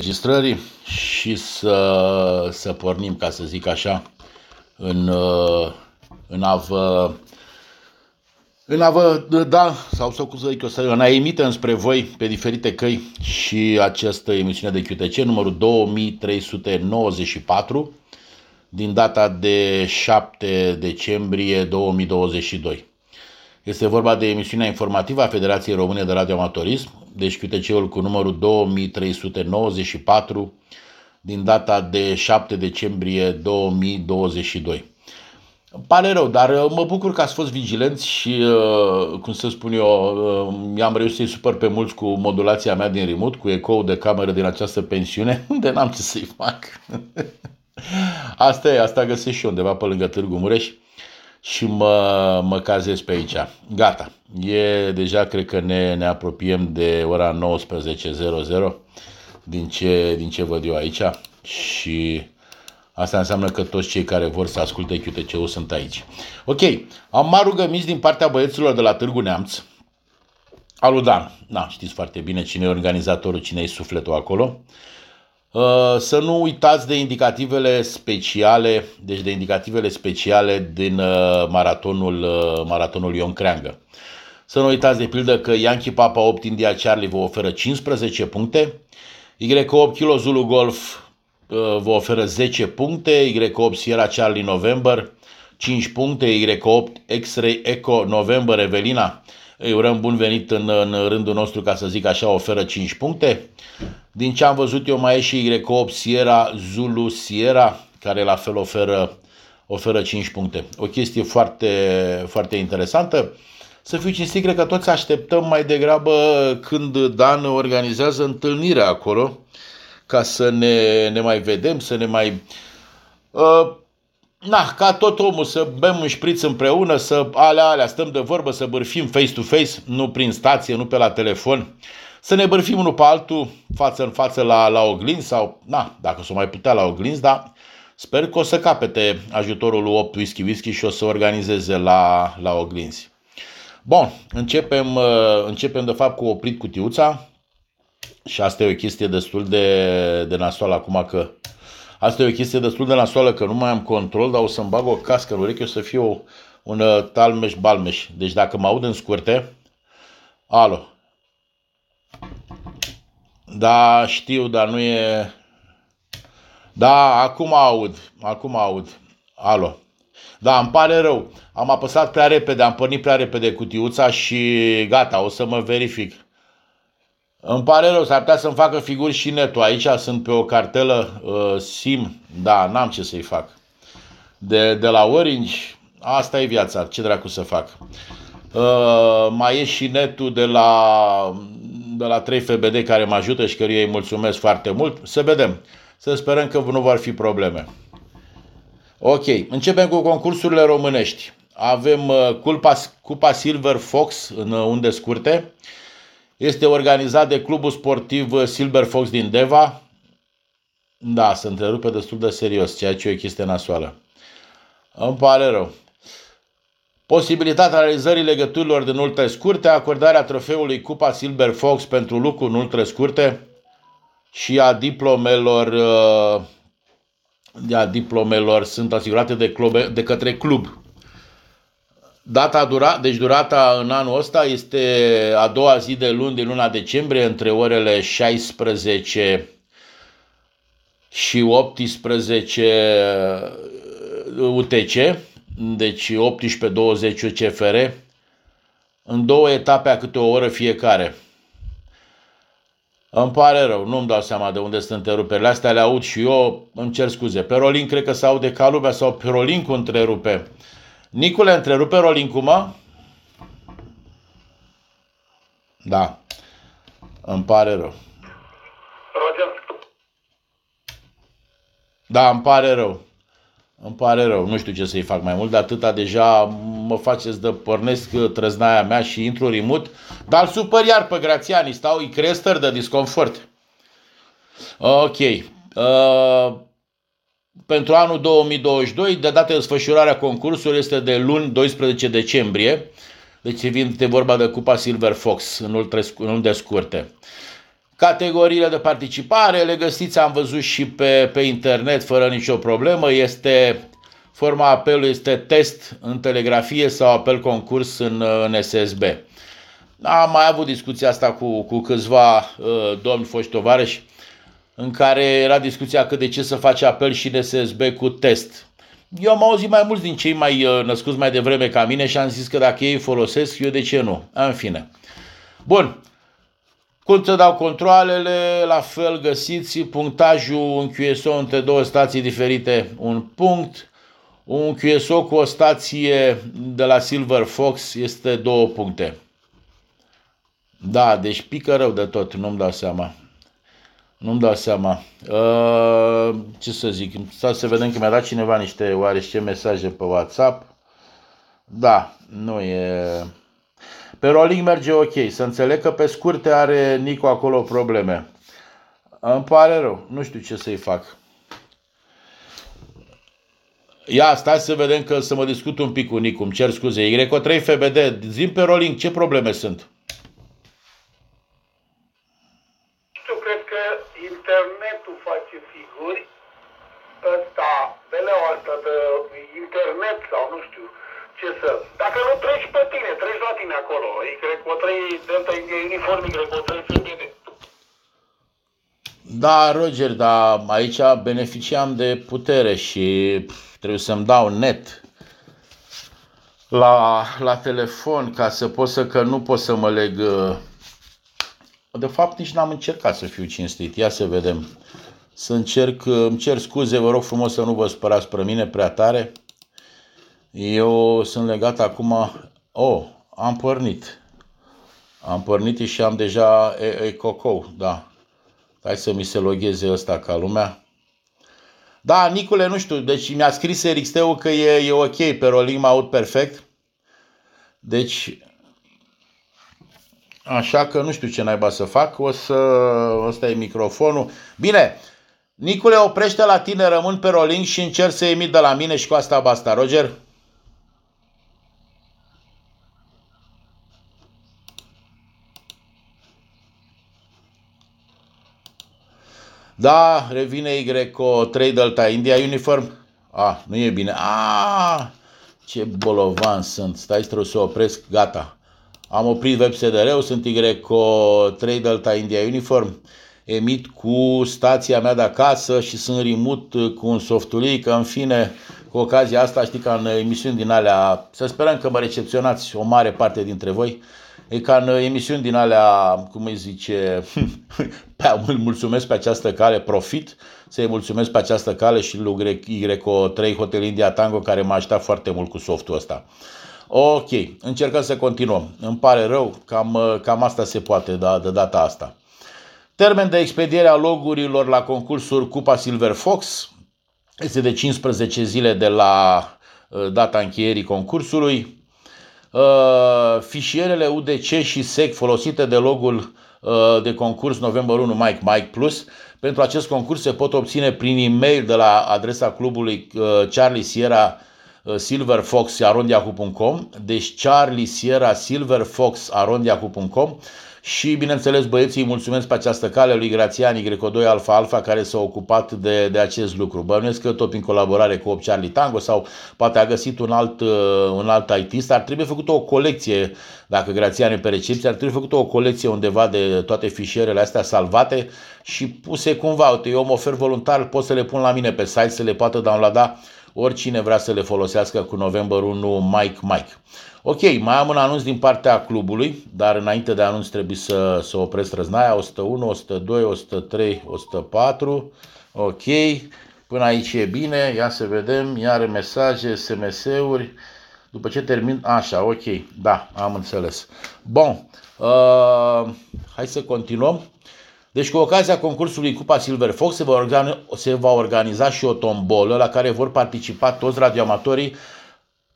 registrării și să, să pornim, ca să zic așa, în, uh, în a vă în a vă da, sau să cum să zic eu, să, în a emite înspre voi pe diferite căi și această emisiune de QTC, numărul 2394, din data de 7 decembrie 2022. Este vorba de emisiunea informativă a Federației Române de Radioamatorism, deci QTC-ul cu numărul 2394 din data de 7 decembrie 2022. Îmi pare rău, dar uh, mă bucur că ați fost vigilenți și, uh, cum să spun eu, uh, mi-am reușit să-i supăr pe mulți cu modulația mea din remote, cu ecou de cameră din această pensiune, unde n-am ce să-i fac. asta e, asta găsesc și undeva pe lângă Târgu Mureș și mă, mă cazez pe aici. Gata. E deja, cred că ne, ne apropiem de ora 19.00 din ce, din ce văd eu aici și asta înseamnă că toți cei care vor să asculte QTC-ul sunt aici. Ok, am mai rugămiți din partea băieților de la Târgu Neamț, Aludan, na, știți foarte bine cine e organizatorul, cine e sufletul acolo. Uh, să nu uitați de indicativele speciale, deci de indicativele speciale din uh, maratonul, uh, maratonul Ion Creangă. Să nu uitați de pildă că Yankee Papa 8 India Charlie vă oferă 15 puncte, Y8 Kilo Zulu Golf vă oferă 10 puncte, Y8 Sierra Charlie November 5 puncte, Y8 X-Ray Echo November Evelina îi urăm bun venit în, în rândul nostru, ca să zic așa, oferă 5 puncte. Din ce am văzut eu mai e și Y8 Sierra Zulu Sierra, care la fel oferă, oferă 5 puncte. O chestie foarte, foarte interesantă. Să fiu cinstit, cred că toți așteptăm mai degrabă când Dan organizează întâlnirea acolo, ca să ne, ne mai vedem, să ne mai... Uh, na, ca tot omul, să bem un șpriț împreună, să alea, alea, stăm de vorbă, să bârfim face-to-face, nu prin stație, nu pe la telefon, să ne bârfim unul pe altul, față în față la, la oglinzi sau, na, dacă s-o mai putea la oglinzi, dar sper că o să capete ajutorul lui 8 Whisky Whisky și o să organizeze la, la oglinzi. Bun, începem, uh, începem de fapt cu oprit cutiuța și asta e o chestie destul de, de nasoală acum că Asta e o chestie destul de nasoală că nu mai am control, dar o să-mi bag o cască în ureche, o să fie o, un uh, talmeș-balmeș. Deci dacă mă aud în scurte, alo. Da, știu, dar nu e... Da, acum aud, acum aud. Alo. Da, îmi pare rău. Am apăsat prea repede, am pornit prea repede cutiuța și gata, o să mă verific. Îmi pare rău, s-ar putea să-mi facă figuri și netul. Aici sunt pe o cartelă uh, SIM, da, n-am ce să-i fac. De, de la Orange, asta e viața, ce dracu să fac. Uh, mai e și netul de la, de la 3FBD care mă ajută și căruia îi mulțumesc foarte mult. Să vedem. Să sperăm că nu vor fi probleme. Ok, începem cu concursurile românești. Avem uh, Cupa, Cupa Silver Fox în unde scurte. Este organizat de clubul sportiv Silver Fox din Deva. Da, se întrerupe destul de serios, ceea ce e o chestie nasoală. Îmi pare rău. Posibilitatea realizării legăturilor din ultra scurte, acordarea trofeului Cupa Silver Fox pentru lucru în ultra scurte și a diplomelor, uh, a diplomelor sunt asigurate de, clube, de către club. Data dura, deci durata în anul ăsta este a doua zi de luni din luna decembrie între orele 16 și 18 UTC, deci 18-20 UCFR, în două etape a câte o oră fiecare. Îmi pare rău, nu-mi dau seama de unde sunt întreruperile astea, le aud și eu, îmi cer scuze. Pe Rolin cred că se aude ca lumea sau pe Rolin cu întrerupe. Nicule, întrerupe Rolin mă? Da. Îmi pare rău. Da, îmi pare rău. Îmi pare rău. Nu știu ce să-i fac mai mult, dar atâta deja mă faceți de pornesc trăznaia mea și intru rimut. Dar îl supăr iar pe Grațiani. Stau, îi creez de disconfort. Ok. Uh, pentru anul 2022, de dată desfășurarea concursului este de luni 12 decembrie, deci vine vorba de Cupa Silver Fox în ultra, în unde scurte. Categoriile de participare le găsiți, am văzut și pe, pe internet fără nicio problemă. Este forma apelului este test în telegrafie sau apel concurs în, în SSB. Am mai avut discuția asta cu, cu câțiva uh, domni foști tovarăși în care era discuția că de ce să face apel și în SSB cu test. Eu am auzit mai mulți din cei mai uh, născuți mai devreme ca mine și am zis că dacă ei folosesc, eu de ce nu? În fine. Bun. Cum să dau controlele, la fel găsiți punctajul în QSO între două stații diferite, un punct. Un QSO cu o stație de la Silver Fox este două puncte. Da, deci pică rău de tot, nu-mi dau seama. Nu-mi dau seama. Uh, ce să zic, Stați să vedem că mi-a dat cineva niște oarește mesaje pe WhatsApp. Da, nu e... Pe rolling merge ok. Să înțeleg că pe scurte are Nico acolo probleme. Îmi pare rău. Nu știu ce să-i fac. Ia, stai să vedem că să mă discut un pic cu Nicu. Îmi cer scuze. Y3 FBD. Zim pe rolling ce probleme sunt. internetul face figuri, ăsta, altă de internet sau nu știu ce să... Dacă nu treci pe tine, treci la tine acolo. Y o 3 Delta Uniform, Y o 3 FBD. Da, Roger, dar aici beneficiam de putere și trebuie să-mi dau net la, la telefon ca să pot să, că nu pot să mă leg uh, de fapt, nici n-am încercat să fiu cinstit. Ia să vedem. Să încerc, îmi cer scuze, vă rog frumos să nu vă spărați pe mine prea tare. Eu sunt legat acum... Oh, am pornit. Am pornit și am deja Ecocou, da. Hai să mi se logheze ăsta ca lumea. Da, Nicule, nu știu, deci mi-a scris RXT-ul că e, e ok, pe rolling mă aud perfect. Deci Așa că nu știu ce naiba să fac, o să... ăsta e microfonul. Bine, Nicule, oprește la tine, rămân pe rolling și încerc să emit de la mine și cu asta basta. Roger? Da, revine Y cu 3 Delta India Uniform. Ah, nu e bine. Ah, ce bolovan sunt. Stai, trebuie să opresc. Gata. Am oprit WebSDR-ul, sunt Y3 Delta India Uniform, emit cu stația mea de acasă și sunt remote cu un softulic, în fine, cu ocazia asta, știi, ca în emisiuni din alea, să sperăm că mă recepționați o mare parte dintre voi, e ca în emisiuni din alea, cum îi zice, îl mulțumesc pe această cale, profit, să-i mulțumesc pe această cale și lui Y3 Hotel India Tango, care m-a ajutat foarte mult cu softul ăsta. Ok, încercăm să continuăm. Îmi pare rău, cam, cam asta se poate da, de data asta. Termen de expediere a logurilor la concursul Cupa Silver Fox este de 15 zile de la uh, data încheierii concursului. Uh, fișierele UDC și SEC folosite de logul uh, de concurs November 1 Mike Mike Plus. Pentru acest concurs se pot obține prin e-mail de la adresa clubului Charlie Sierra Uh, silverfox.arondiacu.com Deci Charlie Sierra silverfox.arondiacu.com și, bineînțeles, băieții îi mulțumesc pe această cale lui Grațiani Greco 2 Alfa Alfa care s-a ocupat de, de acest lucru. Bănuiesc că tot în colaborare cu 8 Charlie Tango sau poate a găsit un alt, uh, un alt IT, ar trebui făcută o colecție, dacă Grațiani pe recepție, ar trebui făcută o colecție undeva de toate fișierele astea salvate și puse cumva. Uite, eu mă ofer voluntar, pot să le pun la mine pe site, să le poată downloada oricine vrea să le folosească cu November 1 Mike Mike. Ok, mai am un anunț din partea clubului, dar înainte de anunț trebuie să, să opresc răznaia. 101, 102, 103, 104. Ok, până aici e bine. Ia să vedem, iar mesaje, SMS-uri. După ce termin, așa, ok, da, am înțeles. Bun, uh, hai să continuăm. Deci cu ocazia concursului Cupa Silver Fox se va, organiza, se va organiza și o tombolă la care vor participa toți radioamatorii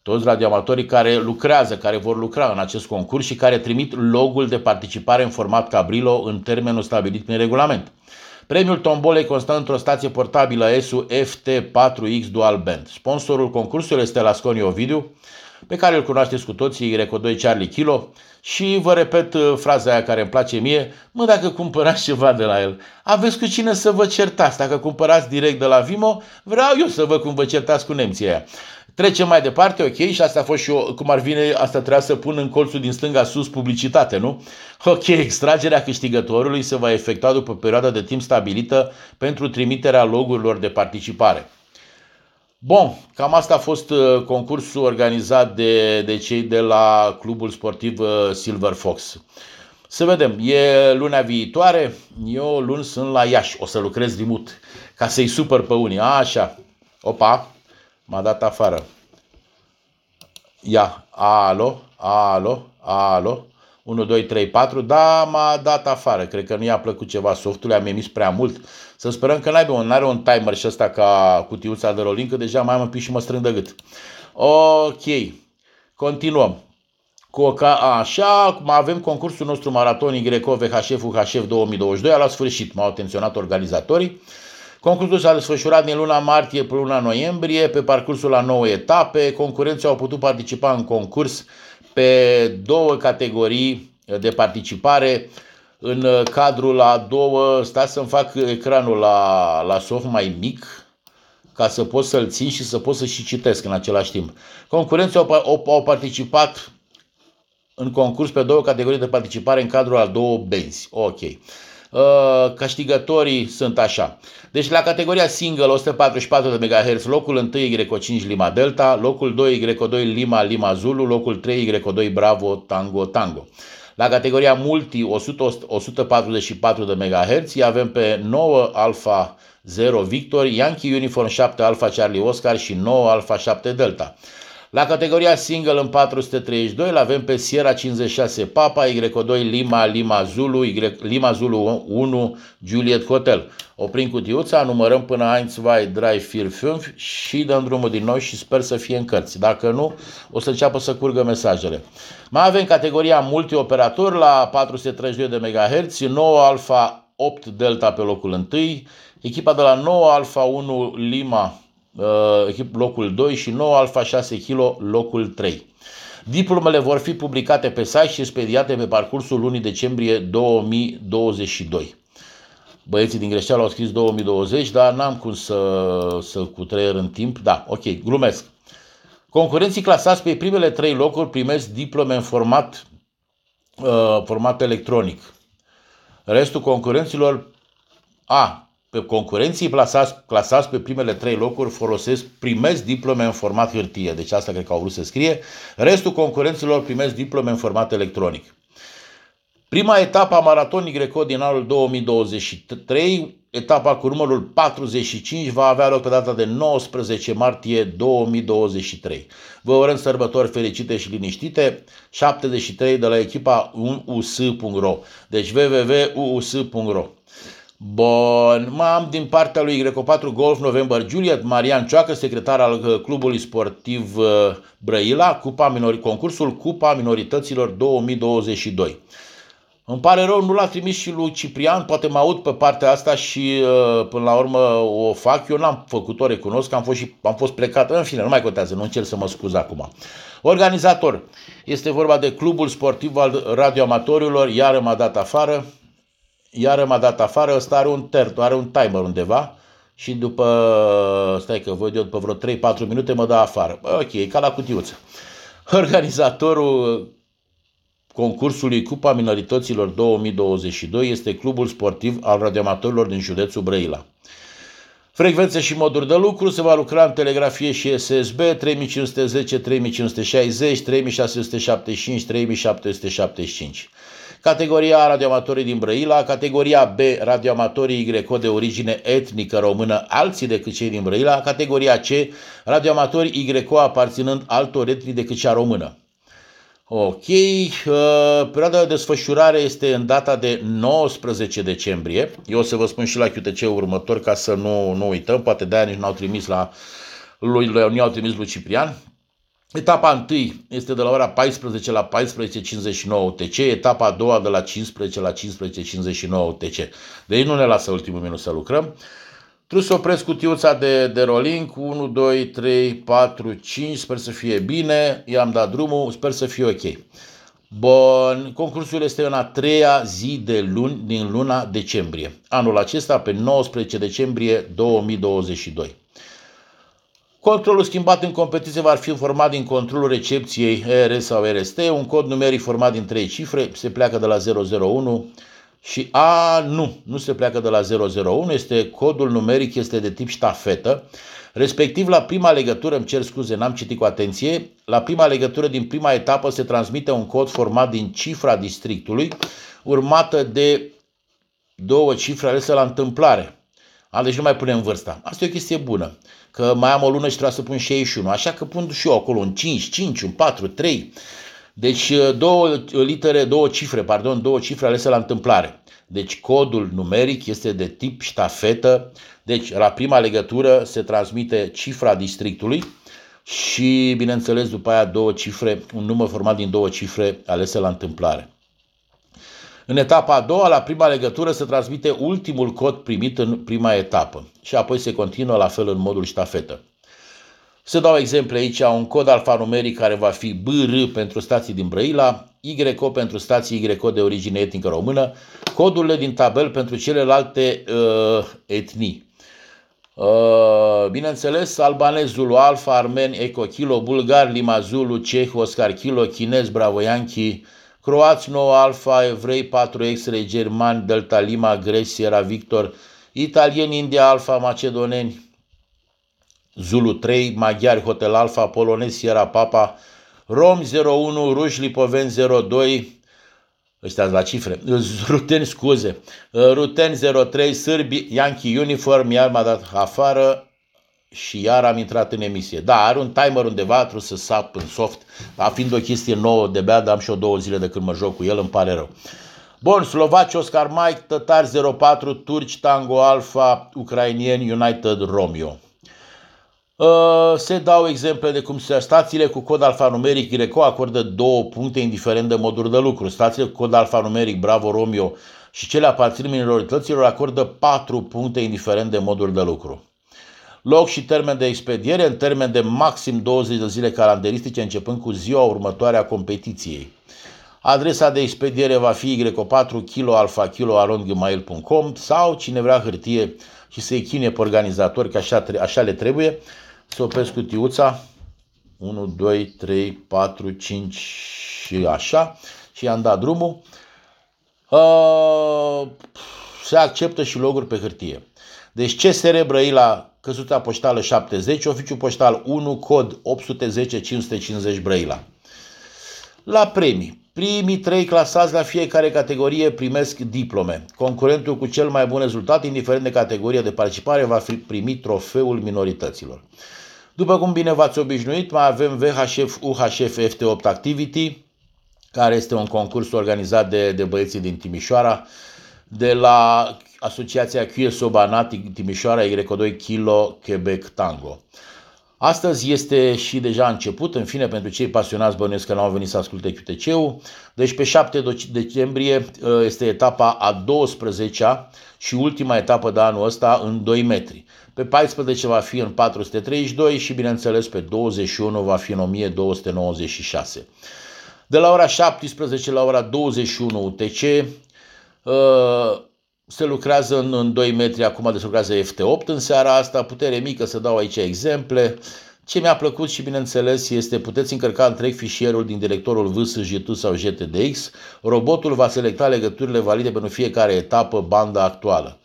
toți radioamatorii care lucrează, care vor lucra în acest concurs și care trimit logul de participare în format Cabrilo în termenul stabilit prin regulament. Premiul tombolei constă într-o stație portabilă ESU FT4X Dual Band. Sponsorul concursului este la Sconi Ovidiu. pe care îl cunoașteți cu toții, Greco 2 Charlie Kilo, și vă repet uh, fraza aia care îmi place mie, mă, dacă cumpărați ceva de la el, aveți cu cine să vă certați. Dacă cumpărați direct de la Vimo, vreau eu să văd cum vă certați cu nemții aia. Trecem mai departe, ok, și asta a fost și eu, cum ar vine, asta trebuia să pun în colțul din stânga sus publicitate, nu? Ok, extragerea câștigătorului se va efectua după perioada de timp stabilită pentru trimiterea logurilor de participare. Bun, cam asta a fost uh, concursul organizat de, de cei de la clubul sportiv uh, Silver Fox. Să vedem, e luna viitoare, eu luni sunt la Iași, o să lucrez remote, ca să-i supăr pe unii. A, așa, opa, m-a dat afară. Ia, alo, alo, alo, 1, 2, 3, 4, da, m-a dat afară. Cred că nu i-a plăcut ceva softul, am emis prea mult. Să sperăm că n-are un, are un timer și ăsta ca cutiuța de rolling, că deja mai am un pic și mă strâng de gât. Ok, continuăm. Cu o ca, așa, mai avem concursul nostru maraton Greco VHF UHF 2022, la sfârșit m-au atenționat organizatorii. Concursul s-a desfășurat din luna martie până luna noiembrie, pe parcursul la 9 etape. Concurenții au putut participa în concurs pe două categorii de participare în cadrul a două, stați să-mi fac ecranul la, la soft mai mic, ca să pot să-l țin și să pot să și citesc în același timp. Concurenții au, au, au participat în concurs pe două categorii de participare în cadrul a două benzi. Ok. Uh, câștigătorii sunt așa. Deci la categoria single 144 de MHz, locul 1 Y5 Lima Delta, locul 2 Y2 Lima Lima Zulu, locul 3 Y2 Bravo Tango Tango. La categoria multi 100, 144 de MHz avem pe 9 Alpha 0 Victor, Yankee Uniform 7 Alpha Charlie Oscar și 9 Alpha 7 Delta. La categoria single în 432 îl avem pe Sierra 56 Papa, Y2 Lima, Lima Zulu, y, Lima Zulu 1, Juliet Hotel. Oprim cutiuța, numărăm până 1, 2, 3, 4, 5 și dăm drumul din nou și sper să fie în cărți. Dacă nu, o să înceapă să curgă mesajele. Mai avem categoria multioperator la 432 de MHz, 9 Alpha 8 Delta pe locul 1, echipa de la 9 Alpha 1 Lima uh, locul 2 și 9 Alfa 6 kg locul 3. Diplomele vor fi publicate pe site și expediate pe parcursul lunii decembrie 2022. Băieții din greșeală au scris 2020, dar n-am cum să, să cutreier în timp. Da, ok, glumesc. Concurenții clasați pe primele trei locuri primesc diplome în format, uh, format electronic. Restul concurenților A pe concurenții clasați, clasați pe primele trei locuri folosesc, primesc diplome în format hârtie, deci asta cred că au vrut să scrie. Restul concurenților primesc diplome în format electronic. Prima etapă a maratonii Greco din anul 2023, etapa cu numărul 45, va avea loc pe data de 19 martie 2023. Vă urăm sărbători fericite și liniștite, 73 de la echipa uus.ro, deci www.uus.ro. Bun, mai am din partea lui Greco 4 Golf November Juliet Marian Cioacă, secretar al uh, clubului sportiv uh, Brăila, Cupa minori, concursul Cupa Minorităților 2022. Îmi pare rău, nu l-a trimis și lui Ciprian, poate mă aud pe partea asta și uh, până la urmă o fac. Eu n-am făcut-o, recunosc că am fost, și, am fost plecat. În fine, nu mai contează, nu încerc să mă scuz acum. Organizator. Este vorba de clubul sportiv al radioamatorilor, iar m-a dat afară iar m-a dat afară, ăsta are un tert, are un timer undeva și după, stai că văd eu, după vreo 3-4 minute mă dă afară. Bă, ok, ca la cutiuță. Organizatorul concursului Cupa Minorităților 2022 este clubul sportiv al radioamatorilor din județul Brăila. Frecvențe și moduri de lucru se va lucra în telegrafie și SSB 3510, 3560, 3675, 3775 categoria A radioamatorii din Brăila, categoria B radioamatorii Greco de origine etnică română, alții decât cei din Brăila, categoria C radioamatori Greco aparținând altor etnii decât cea română. Ok, uh, perioada de desfășurare este în data de 19 decembrie. Eu o să vă spun și la QTC următor ca să nu, nu uităm, poate de-aia nici n-au trimis la lui, nu au trimis lui Ciprian. Etapa 1 este de la ora 14 la 14.59 TC, etapa a doua de la 15 la 15.59 TC. Deci nu ne lasă ultimul minut să lucrăm. Trebuie să opresc cutiuța de, de rolling. 1, 2, 3, 4, 5. Sper să fie bine. I-am dat drumul. Sper să fie ok. Bun, concursul este în a treia zi de luni din luna decembrie. Anul acesta, pe 19 decembrie 2022. Controlul schimbat în competiție va fi format din controlul recepției ERS sau RST, un cod numeric format din trei cifre, se pleacă de la 001 și A, nu, nu se pleacă de la 001, este codul numeric, este de tip ștafetă, respectiv la prima legătură, îmi cer scuze, n-am citit cu atenție, la prima legătură din prima etapă se transmite un cod format din cifra districtului, urmată de două cifre alese la întâmplare. A, deci nu mai punem vârsta. Asta e o chestie bună, că mai am o lună și trebuie să pun 61, așa că pun și eu acolo un 5, 5, un 4, 3, deci uh, două litere, două cifre, pardon, două cifre alese la întâmplare. Deci codul numeric este de tip ștafetă. Deci la prima legătură se transmite cifra districtului și, bineînțeles, după aia două cifre, un număr format din două cifre alese la întâmplare. În etapa a doua, la prima legătură, se transmite ultimul cod primit în prima etapă și apoi se continuă la fel în modul ștafetă. Să dau exemple aici, un cod alfanumeric care va fi BR pentru stații din Brăila, YO pentru stații YO de origine etnică română, codurile din tabel pentru celelalte uh, etnii. Uh, bineînțeles, albanez, Zulu, Alfa, armeni, Eco, Kilo, bulgar, Lima, Zulu, ceh, Oscar, Kilo, chinez, Bravo, Yankee, croați, 9, Alfa, evrei, 4, X-ray, germani, Delta, Lima, Greci, Sierra, Victor, italieni, India, Alfa, macedoneni, Zulu 3, maghiari Hotel Alfa, polonezi Sierra Papa, Rom 01, ruși Lipoven 02, ăștia la cifre, ruteni scuze, ruteni 03, sârbi Yankee Uniform, iar m-a dat afară și iar am intrat în emisie. Da, are un timer undeva, trebuie să sap în soft, a fiind o chestie nouă de bea, dar am și o două zile de când mă joc cu el, îmi pare rău. Bun, Slovaci, Oscar Mike, Tătar 04, Turci, Tango Alpha, Ucrainieni, United Romeo. Uh, se dau exemple de cum stațiile cu cod alfanumeric Greco acordă două puncte indiferent de moduri de lucru. Stațiile cu cod alfanumeric Bravo Romeo și cele aparțin minorităților acordă patru puncte indiferent de moduri de lucru. Loc și termen de expediere în termen de maxim 20 de zile calendaristice începând cu ziua următoare a competiției. Adresa de expediere va fi y4 kilo alfa kilo sau cine vrea hârtie și să-i chine pe organizatori, că așa, așa le trebuie, să opresc cutiuța, 1, 2, 3, 4, 5 și așa, și i-am dat drumul. Uh, se acceptă și loguri pe hârtie. Deci CSR Brăila, căsuța poștală 70, oficiu poștal 1, cod 810 550 Brăila. La premii. Primii trei clasați la fiecare categorie primesc diplome. Concurentul cu cel mai bun rezultat, indiferent de categorie de participare, va primi trofeul minorităților. După cum bine v-ați obișnuit, mai avem VHF UHF FT8 Activity, care este un concurs organizat de, de băieții din Timișoara, de la Asociația QSO Banat Timișoara Y2 Kilo Quebec Tango. Astăzi este și deja început, în fine, pentru cei pasionați bănuiesc că n-au venit să asculte QTC-ul. Deci pe 7 decembrie ă, este etapa a 12-a și ultima etapă de anul ăsta în 2 metri. Pe 14 va fi în 432 și, bineînțeles, pe 21 va fi în 1296. De la ora 17 la ora 21 UTC ă, se lucrează în, în 2 metri, acum de lucrează FT8 în seara asta, putere mică, să dau aici exemple. Ce mi-a plăcut și bineînțeles este puteți încărca întreg fișierul din directorul VSJT sau GTDX. Robotul va selecta legăturile valide pentru fiecare etapă, banda actuală.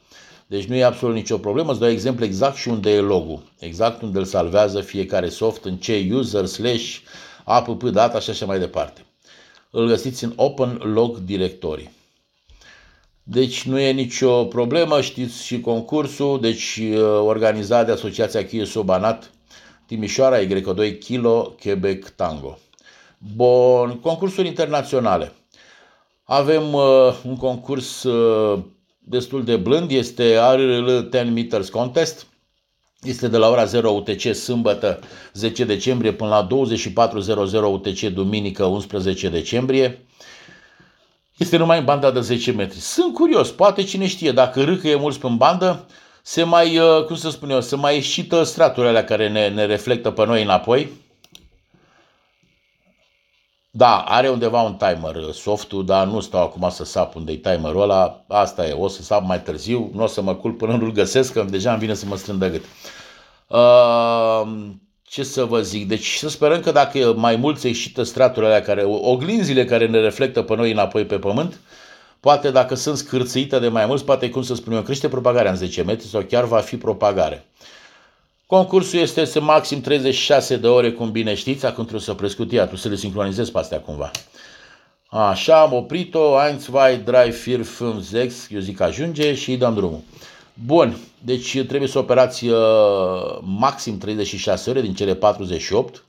Deci nu e absolut nicio problemă, îți dau exemplu exact și unde e logul, exact unde îl salvează fiecare soft, în ce user, slash, app, data și așa mai departe. Îl găsiți în Open Log Directory. Deci nu e nicio problemă, știți și concursul, deci uh, organizat de Asociația Chie Sobanat Timișoara Y2 Kilo Quebec Tango. Bun, concursuri internaționale. Avem uh, un concurs uh, destul de blând, este RL 10 Meters Contest. Este de la ora 0 UTC sâmbătă 10 decembrie până la 24.00 UTC duminică 11 decembrie. Este numai în banda de 10 metri. Sunt curios, poate cine știe, dacă râcă e mulți pe bandă, se mai, cum să spun eu, se mai ieșită straturile alea care ne, ne reflectă pe noi înapoi. Da, are undeva un timer softul, dar nu stau acum să sap unde e timerul ăla. Asta e, o să sap mai târziu, nu o să mă culp până nu-l găsesc, că deja îmi vine să mă strâng de gât. Uh, ce să vă zic, deci să sperăm că dacă mai mult se ieșită straturile alea, care, oglinzile care ne reflectă pe noi înapoi pe pământ, poate dacă sunt scârțâite de mai mulți, poate cum să spunem, crește propagarea în 10 metri sau chiar va fi propagare. Concursul este să maxim 36 de ore, cum bine știți, acum trebuie să prescutia, trebuie să le sincronizez pe astea cumva. Așa, am oprit-o, 1, 2, 3, 4, 5, 6, eu zic ajunge și îi dăm drumul. Bun, deci trebuie să operați uh, maxim 36 ore din cele 48.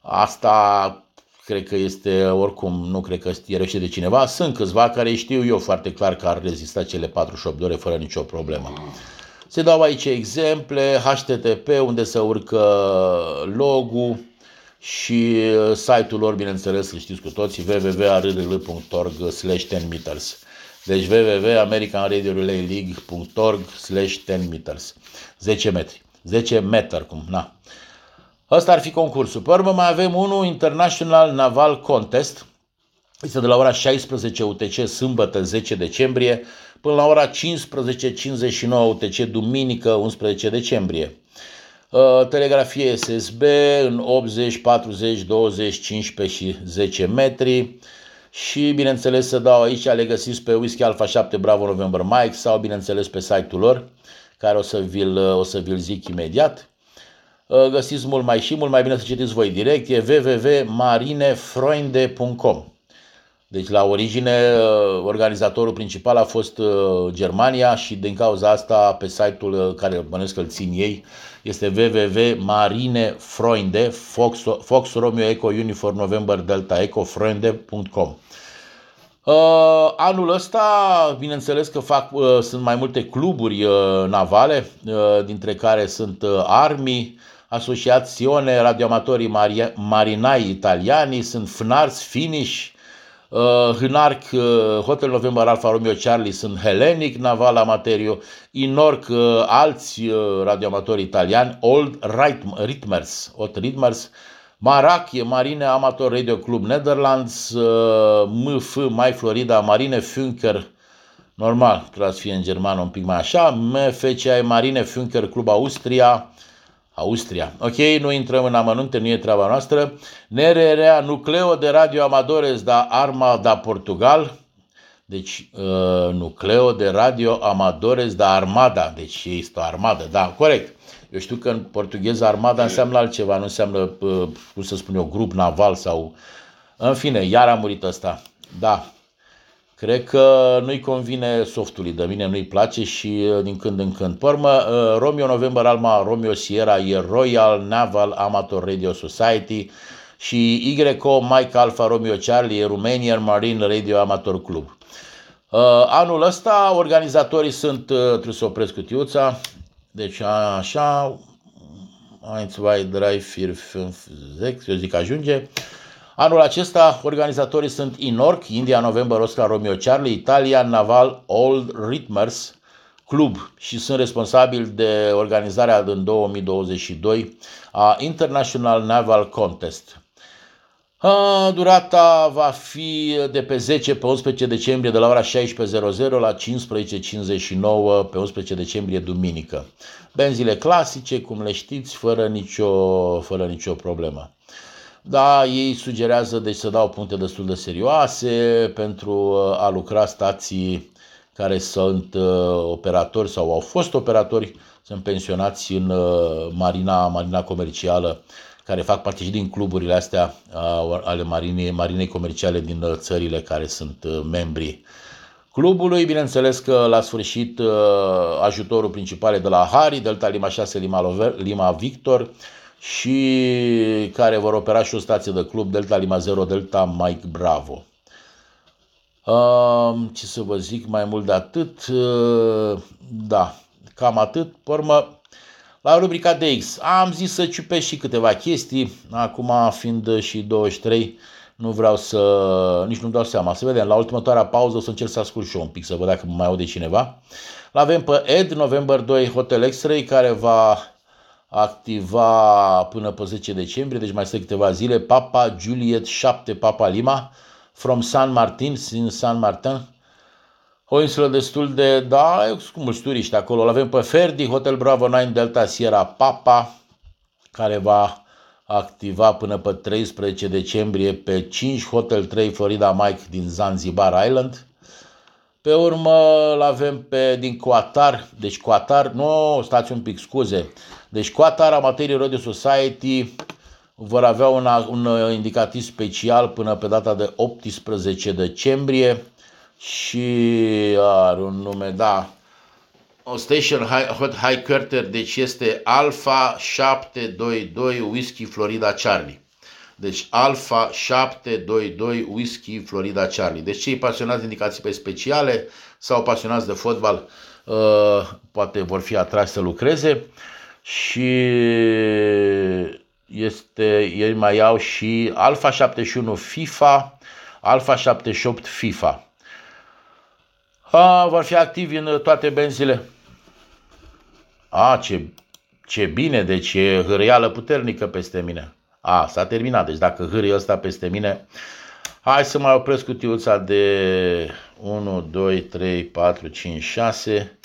Asta cred că este, oricum, nu cred că e de cineva. Sunt câțiva care știu eu foarte clar că ar rezista cele 48 de ore fără nicio problemă. Se dau aici exemple, HTTP, unde se urcă logul și uh, site-ul lor, bineînțeles, îl știți cu toții, www.arl.org slash 10 meters. Deci www.americanradiorelay.org slash 10 meters. 10 metri. 10 metri, cum, na. Ăsta ar fi concursul. Pe urmă mai avem unul International Naval Contest. Este de la ora 16 UTC, sâmbătă 10 decembrie, până la ora 15.59 UTC, duminică 11 decembrie. Uh, telegrafie SSB în 80, 40, 20, 15 și 10 metri și bineînțeles să dau aici, le găsiți pe Whisky Alpha 7 Bravo November Mike sau bineînțeles pe site-ul lor, care o să vi-l, o să vi zic imediat. Uh, găsiți mult mai și mult mai bine să citiți voi direct, e www.marinefreunde.com deci la origine uh, organizatorul principal a fost uh, Germania și din cauza asta pe site-ul care bănesc că îl țin ei este www.marinefreunde Fox, Fox Romeo Eco Uniform November Delta Eco Freunde.com Uh, anul ăsta, bineînțeles că fac, uh, sunt mai multe cluburi uh, navale, uh, dintre care sunt uh, Armi, Asociazione Radioamatorii Mari- Marinai Italiani, sunt FNARS, Finish, uh, Hânarc, uh, Hotel November Alfa Romeo Charlie, sunt Hellenic Naval Amaterio, Inorc, uh, alți uh, radioamatori italiani, Old Ritmers, Old Ritmers, Marac, Marine Amateur Radio Club Netherlands, uh, MF, Mai Florida, Marine Funker, normal, trebuie să fie în germană un pic mai așa, MFCI Marine Funker Club Austria, Austria. Ok, nu intrăm în amănunte, nu e treaba noastră. NRRA, Nucleo de Radio Amadores da Arma da Portugal. Deci, uh, Nucleo de Radio Amadores da Armada. Deci este o armadă, da, corect. Eu știu că în portugheză armada înseamnă altceva, nu înseamnă, uh, cum să spun eu, grup naval sau... În fine, iar a murit ăsta. Da, Cred că nu-i convine softului, de mine nu-i place și uh, din când în când. Pormă, uh, Romeo November Alma Romeo Sierra e Royal Naval Amateur Radio Society și YO Mike Alpha Romeo Charlie e Romanian Marine Radio Amateur Club. Uh, anul ăsta organizatorii sunt, trebuie să opresc cutiuța, deci așa, 1, 2, 3, 4, 5, 6, eu zic ajunge. Anul acesta, organizatorii sunt Inorc, India November Oscar Romeo Charlie, Italia Naval Old Ritmers Club și sunt responsabili de organizarea în 2022 a International Naval Contest. Durata va fi de pe 10 pe 11 decembrie de la ora 16.00 la 15.59 pe 11 decembrie duminică. Benzile clasice, cum le știți, fără nicio, fără nicio problemă. Da, ei sugerează deci să dau puncte destul de serioase pentru uh, a lucra stații care sunt uh, operatori sau au fost operatori, sunt pensionați în uh, marina, marina comercială, care fac parte și din cluburile astea ale marinei, marinei comerciale din țările care sunt membri clubului. Bineînțeles că la sfârșit ajutorul principal e de la Hari, Delta Lima 6, Lima, Lima Victor, și care vor opera și o stație de club Delta Lima 0 Delta Mike Bravo. Uh, ce să vă zic mai mult de atât? Uh, da, cam atât. Pe urmă, la rubrica DX am zis să ciupesc și câteva chestii, acum fiind și 23, Nu vreau să... nici nu dau seama. Să vedem, la ultimătoarea pauză o să încerc să ascult și eu un pic, să văd dacă mai aude cineva. L-avem pe Ed, November 2, Hotel X-Ray, care va activa până pe 10 decembrie, deci mai sunt câteva zile. Papa Juliet 7, Papa Lima, from San Martin, din San Martin. O insulă destul de, da, cu mulți turiști acolo. L-avem pe Ferdi, Hotel Bravo 9, Delta Sierra Papa, care va activa până pe 13 decembrie pe 5 Hotel 3 Florida Mike din Zanzibar Island. Pe urmă îl avem pe, din Qatar, deci Qatar, nu, stați un pic, scuze. Deci Qatar Amateur Radio Society vor avea un, un indicativ special până pe data de 18 decembrie și are un nume, da, o station high, hot high curter, deci este Alpha 722 Whisky Florida Charlie. Deci Alpha 722 Whisky Florida Charlie. Deci cei pasionați de indicații pe speciale sau pasionați de fotbal uh, poate vor fi atrași să lucreze și este, ei mai au și Alpha 71 FIFA, Alpha 78 FIFA. A, vor fi activi în toate benzile. A, ce, ce bine, deci e hârâială puternică peste mine. A, s-a terminat, deci dacă hârâie ăsta peste mine, hai să mai opresc cutiuța de 1, 2, 3, 4, 5, 6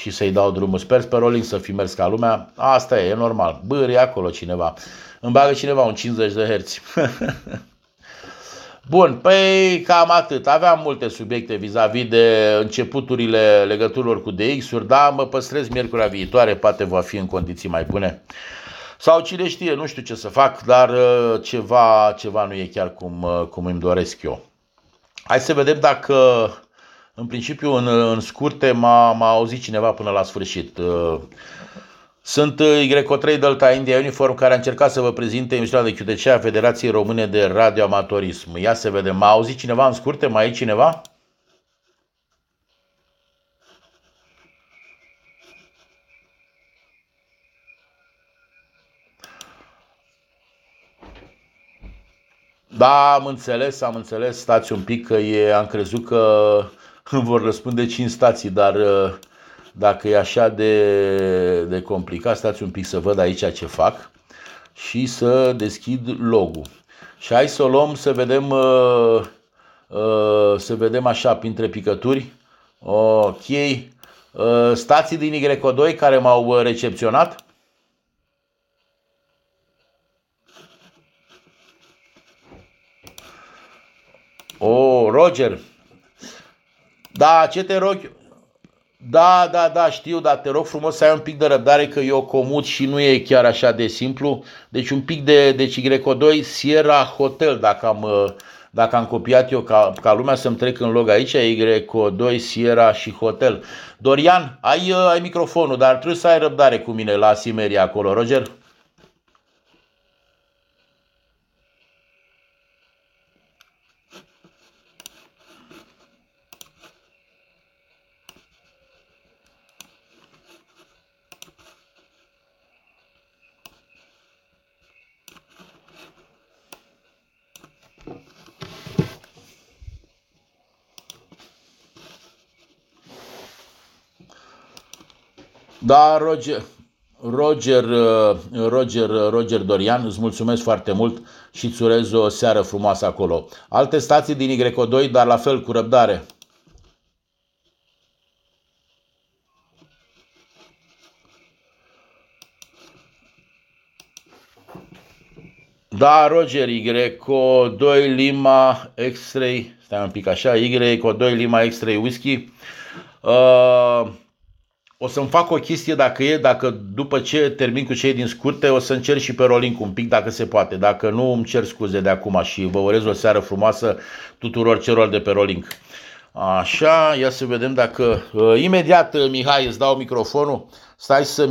și să-i dau drumul. Sper pe rolling să fi mers ca lumea. Asta e, e normal. Bă, e acolo cineva. Îmi bagă cineva un 50 de herți. Bun, păi cam atât. Aveam multe subiecte vis-a-vis -vis de începuturile legăturilor cu DX-uri, dar mă păstrez miercurea viitoare, poate va fi în condiții mai bune. Sau cine știe, nu știu ce să fac, dar uh, ceva, ceva nu e chiar cum, uh, cum îmi doresc eu. Hai să vedem dacă, în principiu, în, în scurte, m-a, m-a auzit cineva până la sfârșit. Uh, sunt YO3 Delta India Uniform care a încercat să vă prezinte emisiunea de QTC a Federației Române de Radioamatorism. Ia să vedem, m-a auzit cineva în scurte? Mai e cineva? Da, am înțeles, am înțeles, stați un pic că e, am crezut că vor răspunde 5 stații, dar uh, dacă e așa de, de complicat, stați un pic să văd aici ce fac și să deschid logul. Și hai să o luăm să vedem, uh, uh, să vedem așa printre picături. Ok. Stații din Y2 care m-au recepționat. O, oh, Roger. Da, ce te rog? Da, da, da, știu, dar te rog frumos să ai un pic de răbdare că eu comut și nu e chiar așa de simplu. Deci un pic de deci Y2 Sierra Hotel, dacă am, dacă am copiat eu ca, ca lumea să-mi trec în log aici, Y2 Sierra și Hotel. Dorian, ai, ai microfonul, dar trebuie să ai răbdare cu mine la Simeria acolo, Roger. Da, Roger, Roger, uh, Roger, uh, Roger Dorian, îți mulțumesc foarte mult și îți urez o seară frumoasă acolo. Alte stații din Y2, dar la fel cu răbdare. Da, Roger, Y2 Lima X-Ray, stai un pic așa, Y2 Lima X-Ray Whisky. Uh, o să-mi fac o chestie dacă e, dacă după ce termin cu cei din scurte, o să încerc și pe rolling un pic dacă se poate. Dacă nu, îmi cer scuze de acum și vă urez o seară frumoasă tuturor celor de pe rolling. Așa, ia să vedem dacă... Uh, imediat, uh, Mihai, îți dau microfonul. Stai să